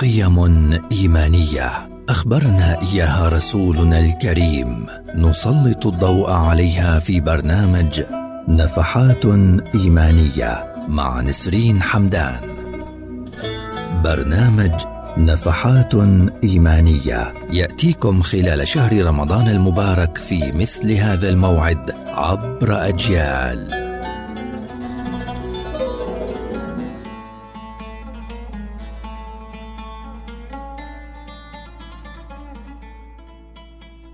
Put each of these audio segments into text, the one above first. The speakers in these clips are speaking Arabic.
قيم إيمانية. أخبرنا إياها رسولنا الكريم. نسلط الضوء عليها في برنامج نفحات إيمانية مع نسرين حمدان. برنامج نفحات إيمانية يأتيكم خلال شهر رمضان المبارك في مثل هذا الموعد عبر أجيال.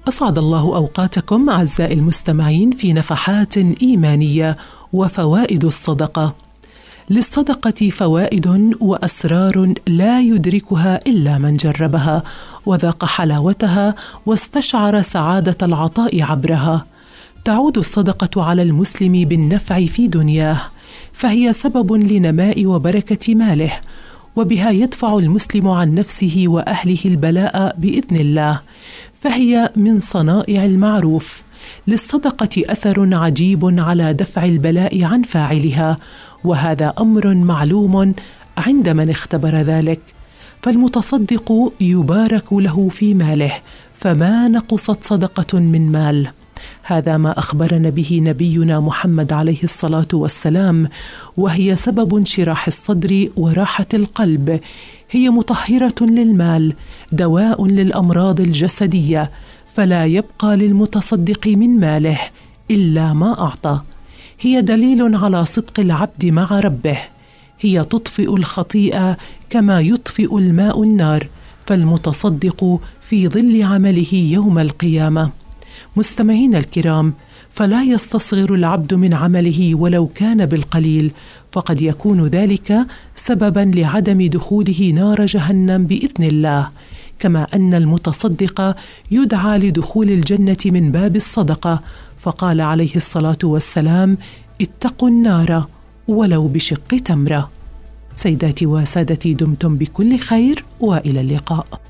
اسعد الله أوقاتكم أعزائي المستمعين في نفحات إيمانية وفوائد الصدقة. للصدقة فوائد وأسرار لا يدركها إلا من جربها وذاق حلاوتها واستشعر سعادة العطاء عبرها. تعود الصدقة على المسلم بالنفع في دنياه فهي سبب لنماء وبركة ماله وبها يدفع المسلم عن نفسه وأهله البلاء بإذن الله. فهي من صنائع المعروف. للصدقة أثر عجيب على دفع البلاء عن فاعلها وهذا أمر معلوم عند من اختبر ذلك. فالمتصدق يبارك له في ماله فما نقصت صدقة من مال. هذا ما أخبرنا به نبينا محمد عليه الصلاة والسلام وهي سبب انشراح الصدر وراحة القلب. هي مطهرة للمال دواء للأمراض الجسدية فلا يبقى للمتصدق من ماله إلا ما أعطى. هي دليل على صدق العبد مع ربه. هي تطفئ الخطيئة كما يطفئ الماء النار فالمتصدق في ظل عمله يوم القيامة. مستمعينا الكرام فلا يستصغر العبد من عمله ولو كان بالقليل فقد يكون ذلك سببا لعدم دخوله نار جهنم بإذن الله. كما أن المتصدق يدعى لدخول الجنة من باب الصدقة فقال عليه الصلاة والسلام اتقوا النار ولو بشق تمرة. سيداتي وسادتي دمتم بكل خير وإلى اللقاء.